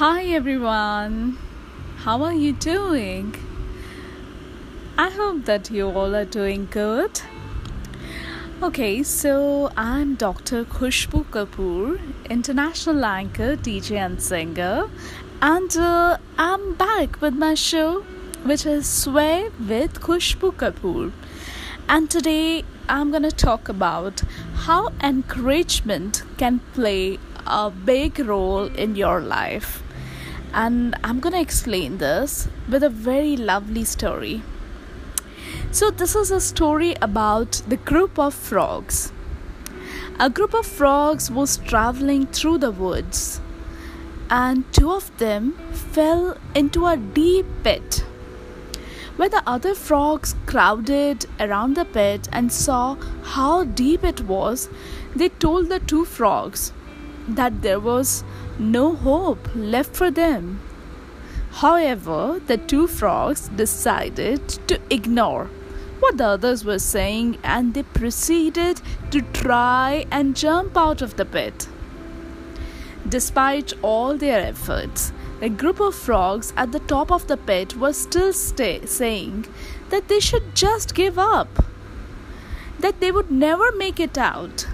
Hi everyone, how are you doing? I hope that you all are doing good. Okay, so I'm Dr. Khushbu Kapoor, international anchor, DJ, and singer, and uh, I'm back with my show, which is Sway with Khushbu Kapoor. And today I'm gonna talk about how encouragement can play a big role in your life and I'm gonna explain this with a very lovely story. So, this is a story about the group of frogs. A group of frogs was traveling through the woods, and two of them fell into a deep pit. When the other frogs crowded around the pit and saw how deep it was, they told the two frogs that there was no hope left for them. However, the two frogs decided to ignore what the others were saying and they proceeded to try and jump out of the pit. Despite all their efforts, the group of frogs at the top of the pit was still stay- saying that they should just give up, that they would never make it out.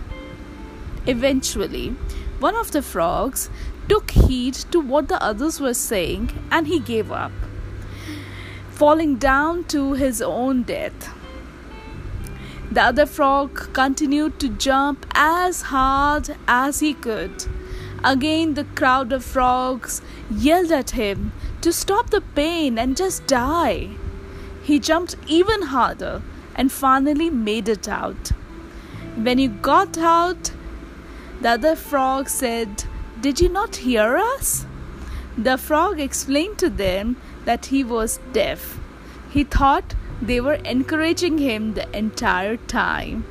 Eventually, one of the frogs took heed to what the others were saying and he gave up, falling down to his own death. The other frog continued to jump as hard as he could. Again, the crowd of frogs yelled at him to stop the pain and just die. He jumped even harder and finally made it out. When he got out, the other frog said, Did you not hear us? The frog explained to them that he was deaf. He thought they were encouraging him the entire time.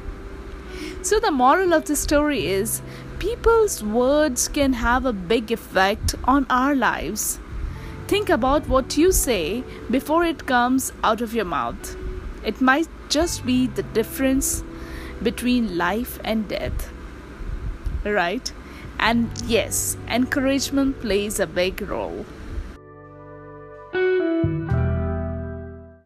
So, the moral of the story is people's words can have a big effect on our lives. Think about what you say before it comes out of your mouth. It might just be the difference between life and death right? And yes, encouragement plays a big role.